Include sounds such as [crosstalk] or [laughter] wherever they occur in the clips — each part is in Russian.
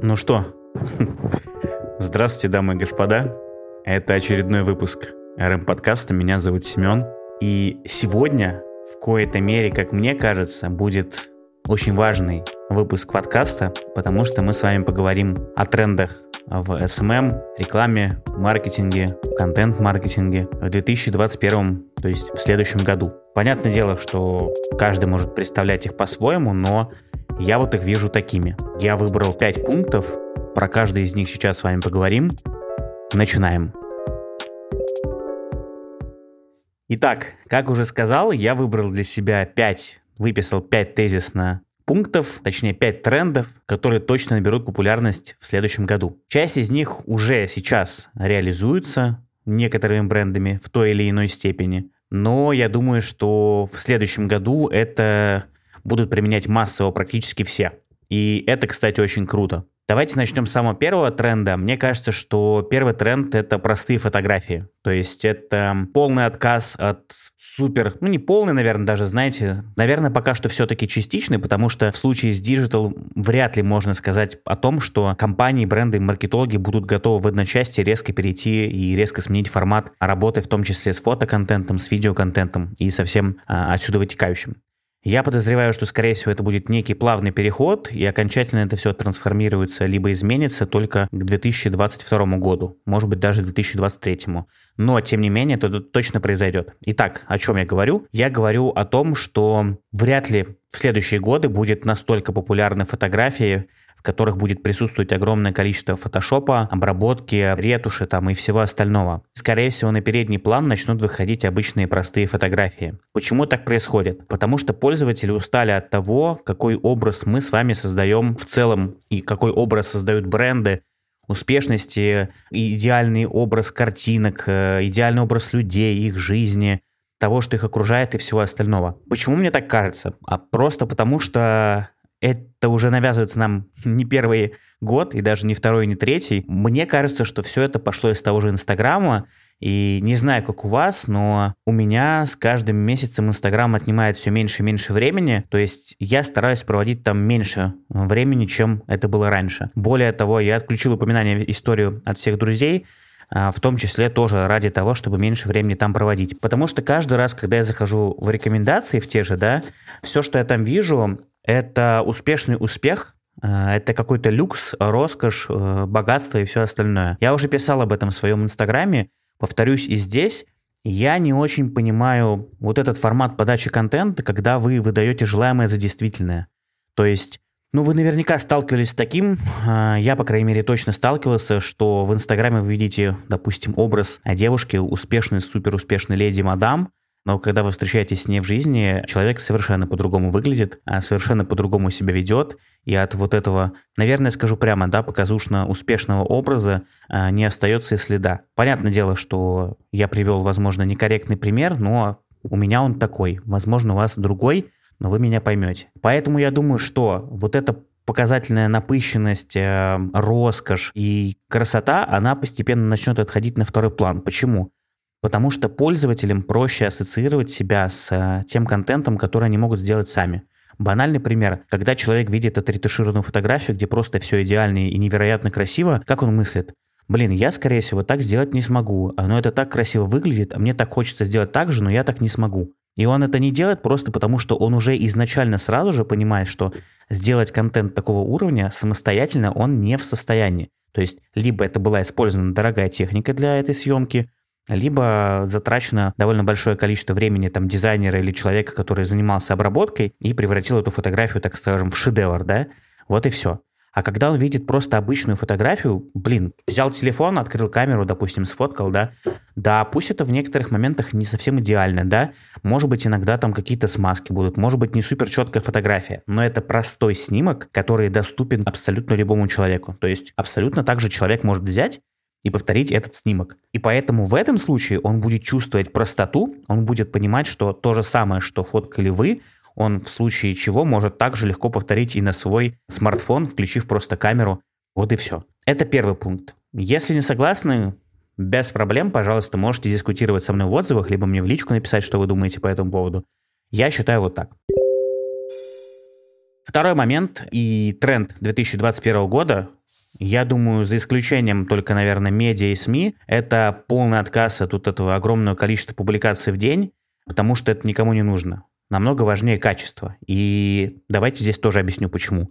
Ну что, здравствуйте, дамы и господа. Это очередной выпуск РМ-подкаста. Меня зовут Семен. И сегодня, в коей-то мере, как мне кажется, будет очень важный выпуск подкаста, потому что мы с вами поговорим о трендах в SMM, рекламе, маркетинге, контент-маркетинге в 2021, то есть в следующем году. Понятное дело, что каждый может представлять их по-своему, но я вот их вижу такими. Я выбрал 5 пунктов, про каждый из них сейчас с вами поговорим. Начинаем. Итак, как уже сказал, я выбрал для себя 5, выписал 5 тезисно пунктов, точнее 5 трендов, которые точно наберут популярность в следующем году. Часть из них уже сейчас реализуется некоторыми брендами в той или иной степени, но я думаю, что в следующем году это будут применять массово практически все. И это, кстати, очень круто. Давайте начнем с самого первого тренда. Мне кажется, что первый тренд — это простые фотографии. То есть это полный отказ от супер, ну не полный, наверное, даже, знаете, наверное, пока что все-таки частичный, потому что в случае с Digital вряд ли можно сказать о том, что компании, бренды, маркетологи будут готовы в одночасье резко перейти и резко сменить формат работы, в том числе с фотоконтентом, с видеоконтентом и со всем а, отсюда вытекающим. Я подозреваю, что, скорее всего, это будет некий плавный переход, и окончательно это все трансформируется, либо изменится только к 2022 году, может быть, даже к 2023. Но, тем не менее, это точно произойдет. Итак, о чем я говорю? Я говорю о том, что вряд ли в следующие годы будет настолько популярны фотографии, которых будет присутствовать огромное количество фотошопа, обработки, ретуши там и всего остального. Скорее всего, на передний план начнут выходить обычные простые фотографии. Почему так происходит? Потому что пользователи устали от того, какой образ мы с вами создаем в целом и какой образ создают бренды, успешности, идеальный образ картинок, э, идеальный образ людей, их жизни, того, что их окружает и всего остального. Почему мне так кажется? А просто потому, что это уже навязывается нам [laughs] не первый год, и даже не второй, не третий. Мне кажется, что все это пошло из того же Инстаграма, и не знаю, как у вас, но у меня с каждым месяцем Инстаграм отнимает все меньше и меньше времени. То есть я стараюсь проводить там меньше времени, чем это было раньше. Более того, я отключил упоминание историю от всех друзей, а, в том числе тоже ради того, чтобы меньше времени там проводить. Потому что каждый раз, когда я захожу в рекомендации в те же, да, все, что я там вижу, это успешный успех, э, это какой-то люкс, роскошь, э, богатство и все остальное. Я уже писал об этом в своем инстаграме, повторюсь и здесь. Я не очень понимаю вот этот формат подачи контента, когда вы выдаете желаемое за действительное. То есть, ну, вы наверняка сталкивались с таким, э, я, по крайней мере, точно сталкивался, что в Инстаграме вы видите, допустим, образ девушки, успешной, супер успешной леди мадам, но когда вы встречаетесь с ней в жизни, человек совершенно по-другому выглядит, а совершенно по-другому себя ведет, и от вот этого, наверное, скажу прямо, да, показушно успешного образа а, не остается и следа. Понятное дело, что я привел, возможно, некорректный пример, но у меня он такой. Возможно, у вас другой, но вы меня поймете. Поэтому я думаю, что вот эта показательная напыщенность, э, роскошь и красота, она постепенно начнет отходить на второй план. Почему? Потому что пользователям проще ассоциировать себя с э, тем контентом, который они могут сделать сами. Банальный пример. Когда человек видит отретушированную фотографию, где просто все идеально и невероятно красиво, как он мыслит? Блин, я, скорее всего, так сделать не смогу. Но это так красиво выглядит, а мне так хочется сделать так же, но я так не смогу. И он это не делает просто потому, что он уже изначально сразу же понимает, что сделать контент такого уровня самостоятельно он не в состоянии. То есть, либо это была использована дорогая техника для этой съемки, либо затрачено довольно большое количество времени там дизайнера или человека, который занимался обработкой и превратил эту фотографию, так скажем, в шедевр, да, вот и все. А когда он видит просто обычную фотографию, блин, взял телефон, открыл камеру, допустим, сфоткал, да, да, пусть это в некоторых моментах не совсем идеально, да, может быть, иногда там какие-то смазки будут, может быть, не супер четкая фотография, но это простой снимок, который доступен абсолютно любому человеку. То есть абсолютно так же человек может взять и повторить этот снимок. И поэтому в этом случае он будет чувствовать простоту, он будет понимать, что то же самое, что фоткали вы, он в случае чего может также легко повторить и на свой смартфон, включив просто камеру. Вот и все. Это первый пункт. Если не согласны, без проблем, пожалуйста, можете дискутировать со мной в отзывах, либо мне в личку написать, что вы думаете по этому поводу. Я считаю вот так. Второй момент и тренд 2021 года Я думаю, за исключением только, наверное, медиа и СМИ, это полный отказ от вот этого огромного количества публикаций в день, потому что это никому не нужно. Намного важнее качество. И давайте здесь тоже объясню, почему.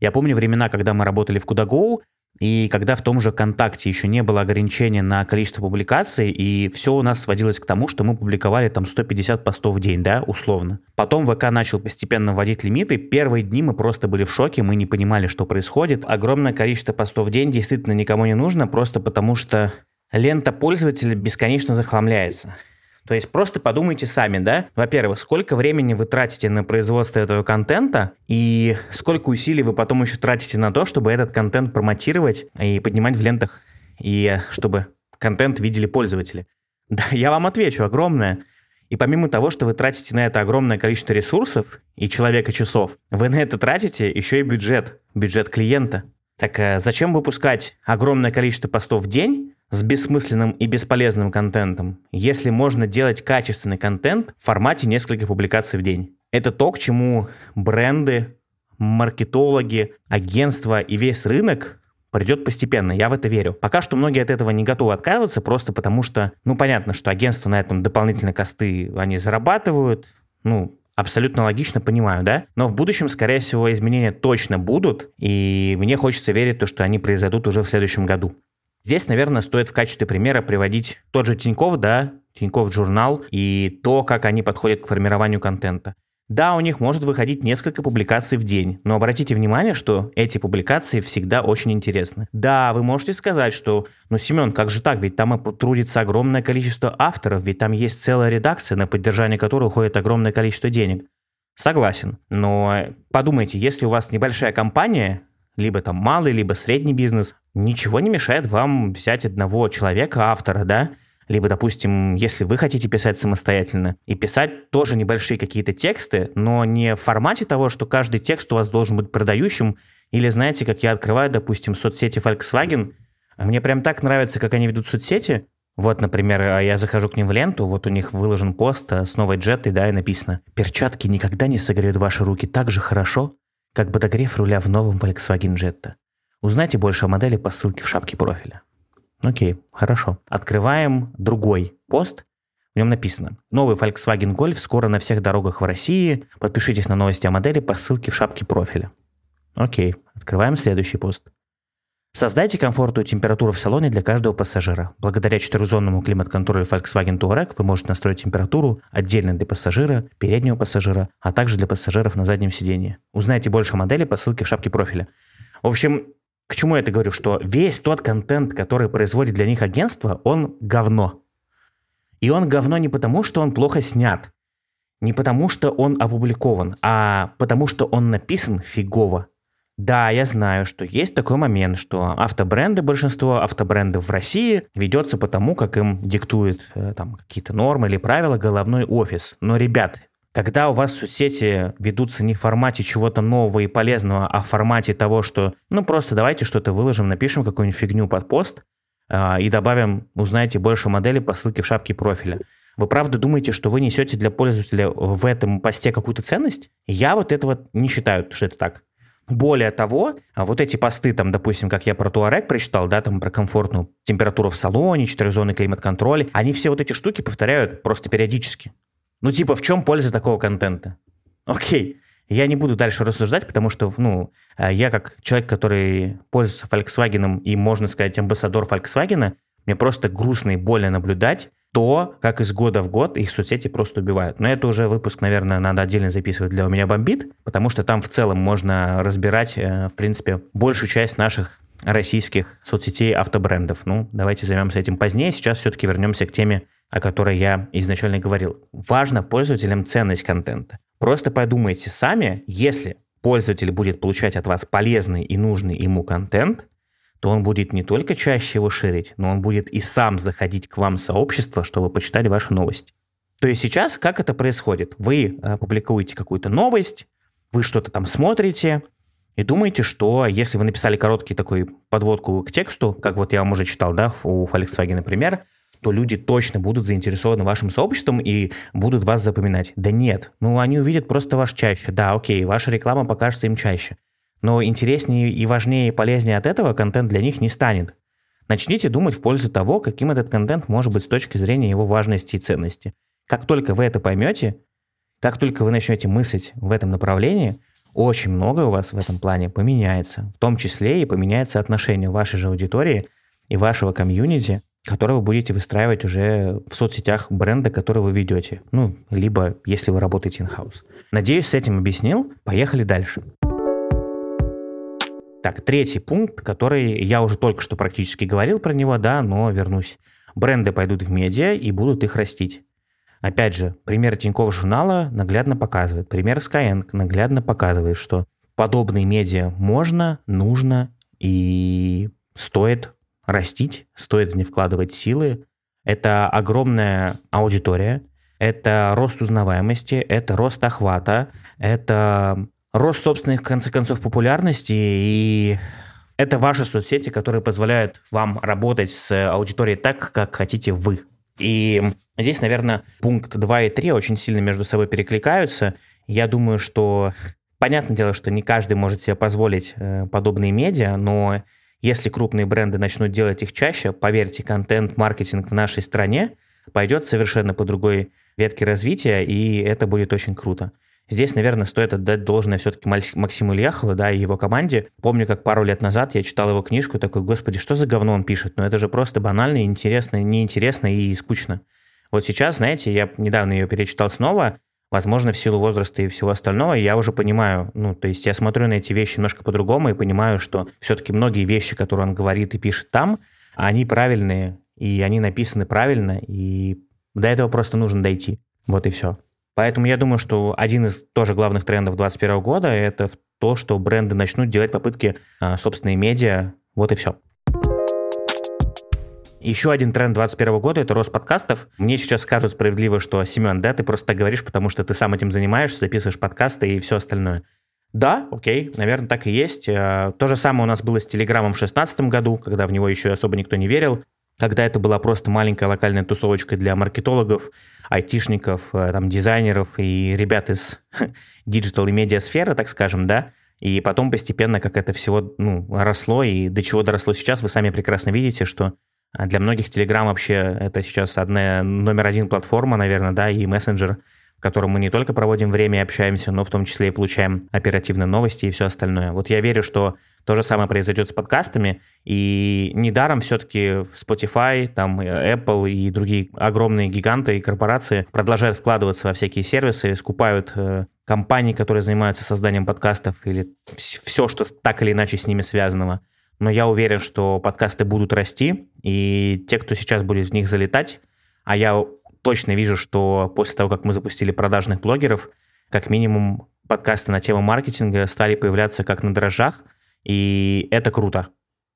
Я помню времена, когда мы работали в Кудаго, и когда в том же ВКонтакте еще не было ограничения на количество публикаций, и все у нас сводилось к тому, что мы публиковали там 150 постов в день, да, условно. Потом ВК начал постепенно вводить лимиты. Первые дни мы просто были в шоке, мы не понимали, что происходит. Огромное количество постов в день действительно никому не нужно, просто потому что лента пользователя бесконечно захламляется. То есть просто подумайте сами, да? Во-первых, сколько времени вы тратите на производство этого контента и сколько усилий вы потом еще тратите на то, чтобы этот контент промотировать и поднимать в лентах, и чтобы контент видели пользователи. [laughs] Да, я вам отвечу, огромное. И помимо того, что вы тратите на это огромное количество ресурсов и человека часов, вы на это тратите еще и бюджет, бюджет клиента. Так э, зачем выпускать огромное количество постов в день, с бессмысленным и бесполезным контентом, если можно делать качественный контент в формате нескольких публикаций в день. Это то, к чему бренды, маркетологи, агентства и весь рынок придет постепенно, я в это верю. Пока что многие от этого не готовы отказываться, просто потому что, ну, понятно, что агентства на этом дополнительные косты, они зарабатывают, ну, абсолютно логично, понимаю, да? Но в будущем, скорее всего, изменения точно будут, и мне хочется верить, то, что они произойдут уже в следующем году. Здесь, наверное, стоит в качестве примера приводить тот же Тиньков, да, Тиньков журнал и то, как они подходят к формированию контента. Да, у них может выходить несколько публикаций в день, но обратите внимание, что эти публикации всегда очень интересны. Да, вы можете сказать, что, ну, Семен, как же так, ведь там трудится огромное количество авторов, ведь там есть целая редакция, на поддержание которой уходит огромное количество денег. Согласен, но подумайте, если у вас небольшая компания, либо там малый, либо средний бизнес, ничего не мешает вам взять одного человека, автора, да, либо, допустим, если вы хотите писать самостоятельно, и писать тоже небольшие какие-то тексты, но не в формате того, что каждый текст у вас должен быть продающим, или знаете, как я открываю, допустим, соцсети Volkswagen, мне прям так нравится, как они ведут соцсети. Вот, например, я захожу к ним в ленту, вот у них выложен пост с новой джетой, да, и написано «Перчатки никогда не согреют ваши руки так же хорошо, как подогрев руля в новом Volkswagen Jetta. Узнайте больше о модели по ссылке в шапке профиля. Окей, хорошо. Открываем другой пост. В нем написано «Новый Volkswagen Golf скоро на всех дорогах в России. Подпишитесь на новости о модели по ссылке в шапке профиля». Окей, открываем следующий пост. Создайте комфортную температуру в салоне для каждого пассажира. Благодаря четырехзонному климат-контролю Volkswagen Touareg вы можете настроить температуру отдельно для пассажира, переднего пассажира, а также для пассажиров на заднем сидении. Узнайте больше о модели по ссылке в шапке профиля. В общем, к чему я это говорю? Что весь тот контент, который производит для них агентство, он говно. И он говно не потому, что он плохо снят, не потому, что он опубликован, а потому, что он написан фигово. Да, я знаю, что есть такой момент, что автобренды, большинство автобрендов в России ведется по тому, как им диктует э, там какие-то нормы или правила головной офис. Но, ребят, когда у вас соцсети ведутся не в формате чего-то нового и полезного, а в формате того, что ну просто давайте что-то выложим, напишем какую-нибудь фигню под пост э, и добавим, узнаете больше модели по ссылке в шапке профиля. Вы правда думаете, что вы несете для пользователя в этом посте какую-то ценность? Я вот этого не считаю, что это так. Более того, вот эти посты, там, допустим, как я про Туарек прочитал, да, там про комфортную температуру в салоне, четырехзонный климат-контроль, они все вот эти штуки повторяют просто периодически. Ну, типа, в чем польза такого контента? Окей, я не буду дальше рассуждать, потому что, ну, э, я как человек, который пользуется Volkswagen и, можно сказать, амбассадор Volkswagen, мне просто грустно и больно наблюдать, то, как из года в год их соцсети просто убивают. Но это уже выпуск, наверное, надо отдельно записывать для «У меня бомбит», потому что там в целом можно разбирать, э, в принципе, большую часть наших российских соцсетей автобрендов. Ну, давайте займемся этим позднее. Сейчас все-таки вернемся к теме, о которой я изначально говорил. Важно пользователям ценность контента. Просто подумайте сами, если пользователь будет получать от вас полезный и нужный ему контент, то он будет не только чаще его ширить, но он будет и сам заходить к вам в сообщество, чтобы почитали ваши новости. То есть сейчас как это происходит? Вы э, публикуете какую-то новость, вы что-то там смотрите, и думаете, что если вы написали короткий такой подводку к тексту, как вот я вам уже читал, да, у Volkswagen, например, то люди точно будут заинтересованы вашим сообществом и будут вас запоминать. Да нет, ну они увидят просто ваш чаще. Да, окей, ваша реклама покажется им чаще. но интереснее и важнее и полезнее от этого контент для них не станет. Начните думать в пользу того, каким этот контент может быть с точки зрения его важности и ценности. Как только вы это поймете, как только вы начнете мыслить в этом направлении, очень многое у вас в этом плане поменяется. В том числе и поменяется отношение вашей же аудитории и вашего комьюнити, которое вы будете выстраивать уже в соцсетях бренда, который вы ведете. Ну, либо если вы работаете in-house. Надеюсь, с этим объяснил. Поехали дальше. Так, третий пункт, который я уже только что практически говорил про него, да, но вернусь. Бренды пойдут в медиа и будут их растить. Опять же, пример Тинькофф журнала наглядно показывает, пример Skyeng наглядно показывает, что подобные медиа можно, нужно и стоит растить, стоит в них вкладывать силы. Это огромная аудитория, это рост узнаваемости, это рост охвата, это рост собственных, в конце концов, популярности, и это ваши соцсети, которые позволяют вам работать с аудиторией так, как хотите вы. И здесь, наверное, пункт 2 и 3 очень сильно между собой перекликаются. Я думаю, что понятное дело, что не каждый может себе позволить э, подобные медиа, но если крупные бренды начнут делать их чаще, поверьте, контент-маркетинг в нашей стране пойдет совершенно по другой ветке развития, и это будет очень круто. Здесь, наверное, стоит отдать должное все-таки Максиму Ильяхову, да, и его команде. Помню, как пару лет назад я читал его книжку, такой, господи, что за говно он пишет? Ну, это же просто банально, интересно, неинтересно и скучно. Вот сейчас, знаете, я недавно ее перечитал снова, возможно, в силу возраста и всего остального, я уже понимаю, ну, то есть я смотрю на эти вещи немножко по-другому и понимаю, что все-таки многие вещи, которые он говорит и пишет там, они правильные, и они написаны правильно, и до этого просто нужно дойти. Вот и все. Поэтому я думаю, что один из тоже главных трендов 2021 года – это то, что бренды начнут делать попытки а, собственные медиа. Вот и все. Еще один тренд 2021 года – это рост подкастов. Мне сейчас скажут справедливо, что, Семен, да, ты просто так говоришь, потому что ты сам этим занимаешься, записываешь подкасты и все остальное. Да, окей, наверное, так и есть. А, то же самое у нас было с Телеграмом в 2016 году, когда в него еще особо никто не верил когда это была просто маленькая локальная тусовочка для маркетологов, айтишников, э, там, дизайнеров и ребят из [laughs] digital и медиа сферы, так скажем, да, и потом постепенно, как это всего ну, росло и до чего доросло сейчас, вы сами прекрасно видите, что а, для многих Telegram вообще это сейчас одна номер один платформа, наверное, да, и мессенджер, котором мы не только проводим время и общаемся, но в том числе и получаем оперативные новости и все остальное. Вот я верю, что то же самое произойдет с подкастами, и недаром все-таки Spotify, там Apple и другие огромные гиганты и корпорации продолжают вкладываться во всякие сервисы, скупают э, компании, которые занимаются созданием подкастов или все, что так или иначе с ними связанного. Но я уверен, что подкасты будут расти, и те, кто сейчас будет в них залетать, а я точно вижу, что после того, как мы запустили продажных блогеров, как минимум подкасты на тему маркетинга стали появляться как на дрожжах, и это круто.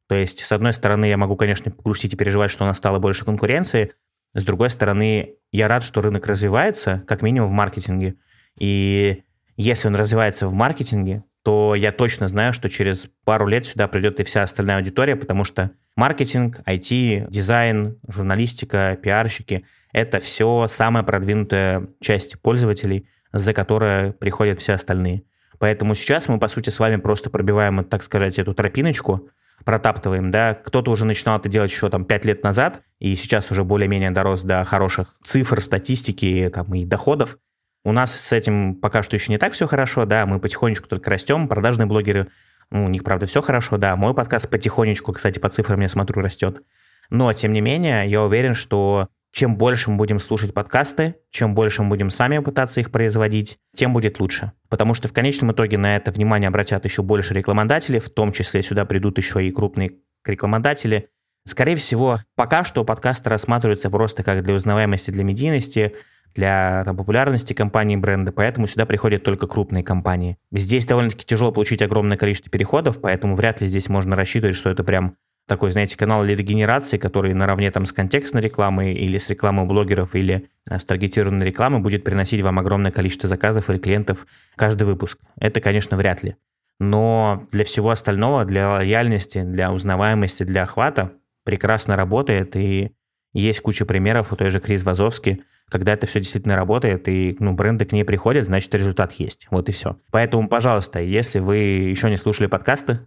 То есть, с одной стороны, я могу, конечно, грустить и переживать, что у нас стало больше конкуренции. С другой стороны, я рад, что рынок развивается, как минимум в маркетинге. И если он развивается в маркетинге, то я точно знаю, что через пару лет сюда придет и вся остальная аудитория, потому что маркетинг, IT, дизайн, журналистика, пиарщики — это все самая продвинутая часть пользователей, за которой приходят все остальные. Поэтому сейчас мы, по сути, с вами просто пробиваем, так сказать, эту тропиночку, протаптываем, да, кто-то уже начинал это делать еще там 5 лет назад, и сейчас уже более-менее дорос до хороших цифр, статистики там, и доходов. У нас с этим пока что еще не так все хорошо, да, мы потихонечку только растем, продажные блогеры, ну, у них, правда, все хорошо, да, мой подкаст потихонечку, кстати, по цифрам я смотрю, растет. Но, тем не менее, я уверен, что чем больше мы будем слушать подкасты, чем больше мы будем сами пытаться их производить, тем будет лучше. Потому что в конечном итоге на это внимание обратят еще больше рекламодателей, в том числе сюда придут еще и крупные рекламодатели. Скорее всего, пока что подкасты рассматриваются просто как для узнаваемости, для медийности, для там, популярности компании бренда, поэтому сюда приходят только крупные компании. Здесь довольно-таки тяжело получить огромное количество переходов, поэтому вряд ли здесь можно рассчитывать, что это прям такой, знаете, канал лидогенерации, который наравне там с контекстной рекламой или с рекламой блогеров или э, с таргетированной рекламой будет приносить вам огромное количество заказов или клиентов каждый выпуск. Это, конечно, вряд ли. Но для всего остального, для лояльности, для узнаваемости, для охвата прекрасно работает. И Есть куча примеров у той же Крис Вазовски, когда это все действительно работает, и ну, бренды к ней приходят, значит, результат есть. Вот и все. Поэтому, пожалуйста, если вы еще не слушали подкасты,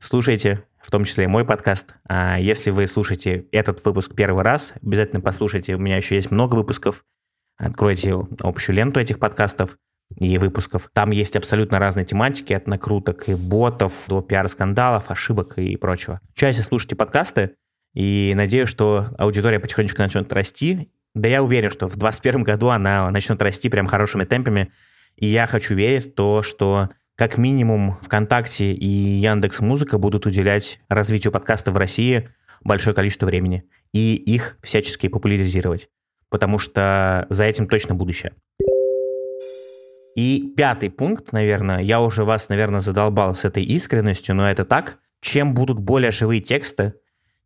слушайте, в том числе и мой подкаст. А если вы слушаете этот выпуск первый раз, обязательно послушайте. У меня еще есть много выпусков. Откройте общую ленту этих подкастов и выпусков. Там есть абсолютно разные тематики, от накруток и ботов до пиар-скандалов, ошибок и прочего. Чаще слушайте подкасты, и надеюсь, что аудитория потихонечку начнет расти. Да я уверен, что в 2021 году она начнет расти прям хорошими темпами. И я хочу верить в то, что как минимум ВКонтакте и Яндекс Музыка будут уделять развитию подкаста в России большое количество времени и их всячески популяризировать, потому что за этим точно будущее. И пятый пункт, наверное, я уже вас, наверное, задолбал с этой искренностью, но это так. Чем будут более живые тексты,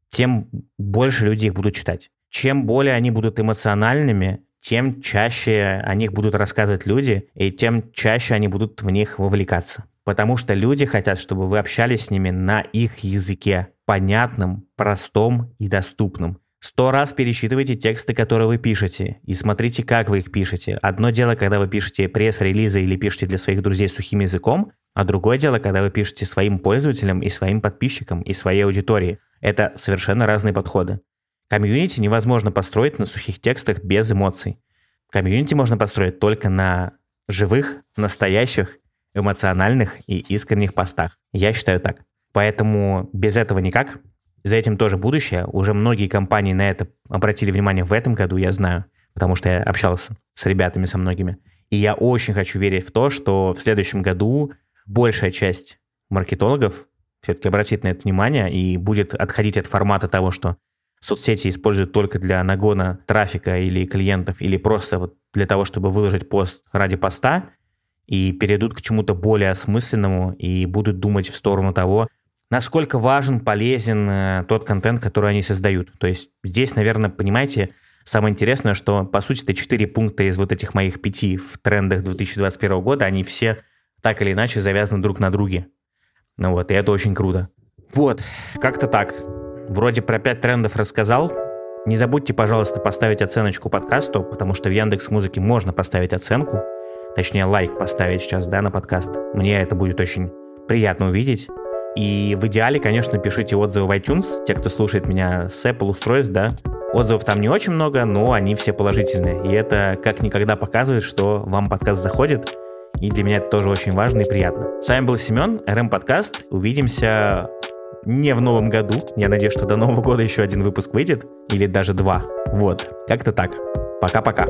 тем больше люди их будут читать. Чем более они будут эмоциональными, тем чаще о них будут рассказывать люди, и тем чаще они будут в них вовлекаться. Потому что люди хотят, чтобы вы общались с ними на их языке, понятном, простом и доступном. Сто раз пересчитывайте тексты, которые вы пишете, и смотрите, как вы их пишете. Одно дело, когда вы пишете пресс-релизы или пишете для своих друзей сухим языком, а другое дело, когда вы пишете своим пользователям и своим подписчикам и своей аудитории. Это совершенно разные подходы. Комьюнити невозможно построить на сухих текстах без эмоций. Комьюнити можно построить только на живых, настоящих, эмоциональных и искренних постах. Я считаю так. Поэтому без этого никак. За этим тоже будущее. Уже многие компании на это обратили внимание в этом году, я знаю, потому что я общался с ребятами, со многими. И я очень хочу верить в то, что в следующем году большая часть маркетологов все-таки обратит на это внимание и будет отходить от формата того, что соцсети используют только для нагона трафика или клиентов, или просто вот для того, чтобы выложить пост ради поста, и перейдут к чему-то более осмысленному и будут думать в сторону того, насколько важен, полезен э, тот контент, который они создают. То есть здесь, наверное, понимаете, самое интересное, что, по сути, это четыре пункта из вот этих моих пяти в трендах 2021 года, они все так или иначе завязаны друг на друге. Ну вот, и это очень круто. Вот, как-то так. Вроде про пять трендов рассказал. Не забудьте, пожалуйста, поставить оценочку подкасту, потому что в Яндекс Музыке можно поставить оценку. Точнее, лайк поставить сейчас, да, на подкаст. Мне это будет очень приятно увидеть. И в идеале, конечно, пишите отзывы в iTunes, те, кто слушает меня с Apple устройств, да. Отзывов там не очень много, но они все положительные. И это как никогда показывает, что вам подкаст заходит. И для меня это тоже очень важно и приятно. С вами был Семен, РМ Подкаст. Увидимся не в новом году. Я надеюсь, что до Нового года еще один выпуск выйдет. Или даже два. Вот, как-то так. Пока-пока.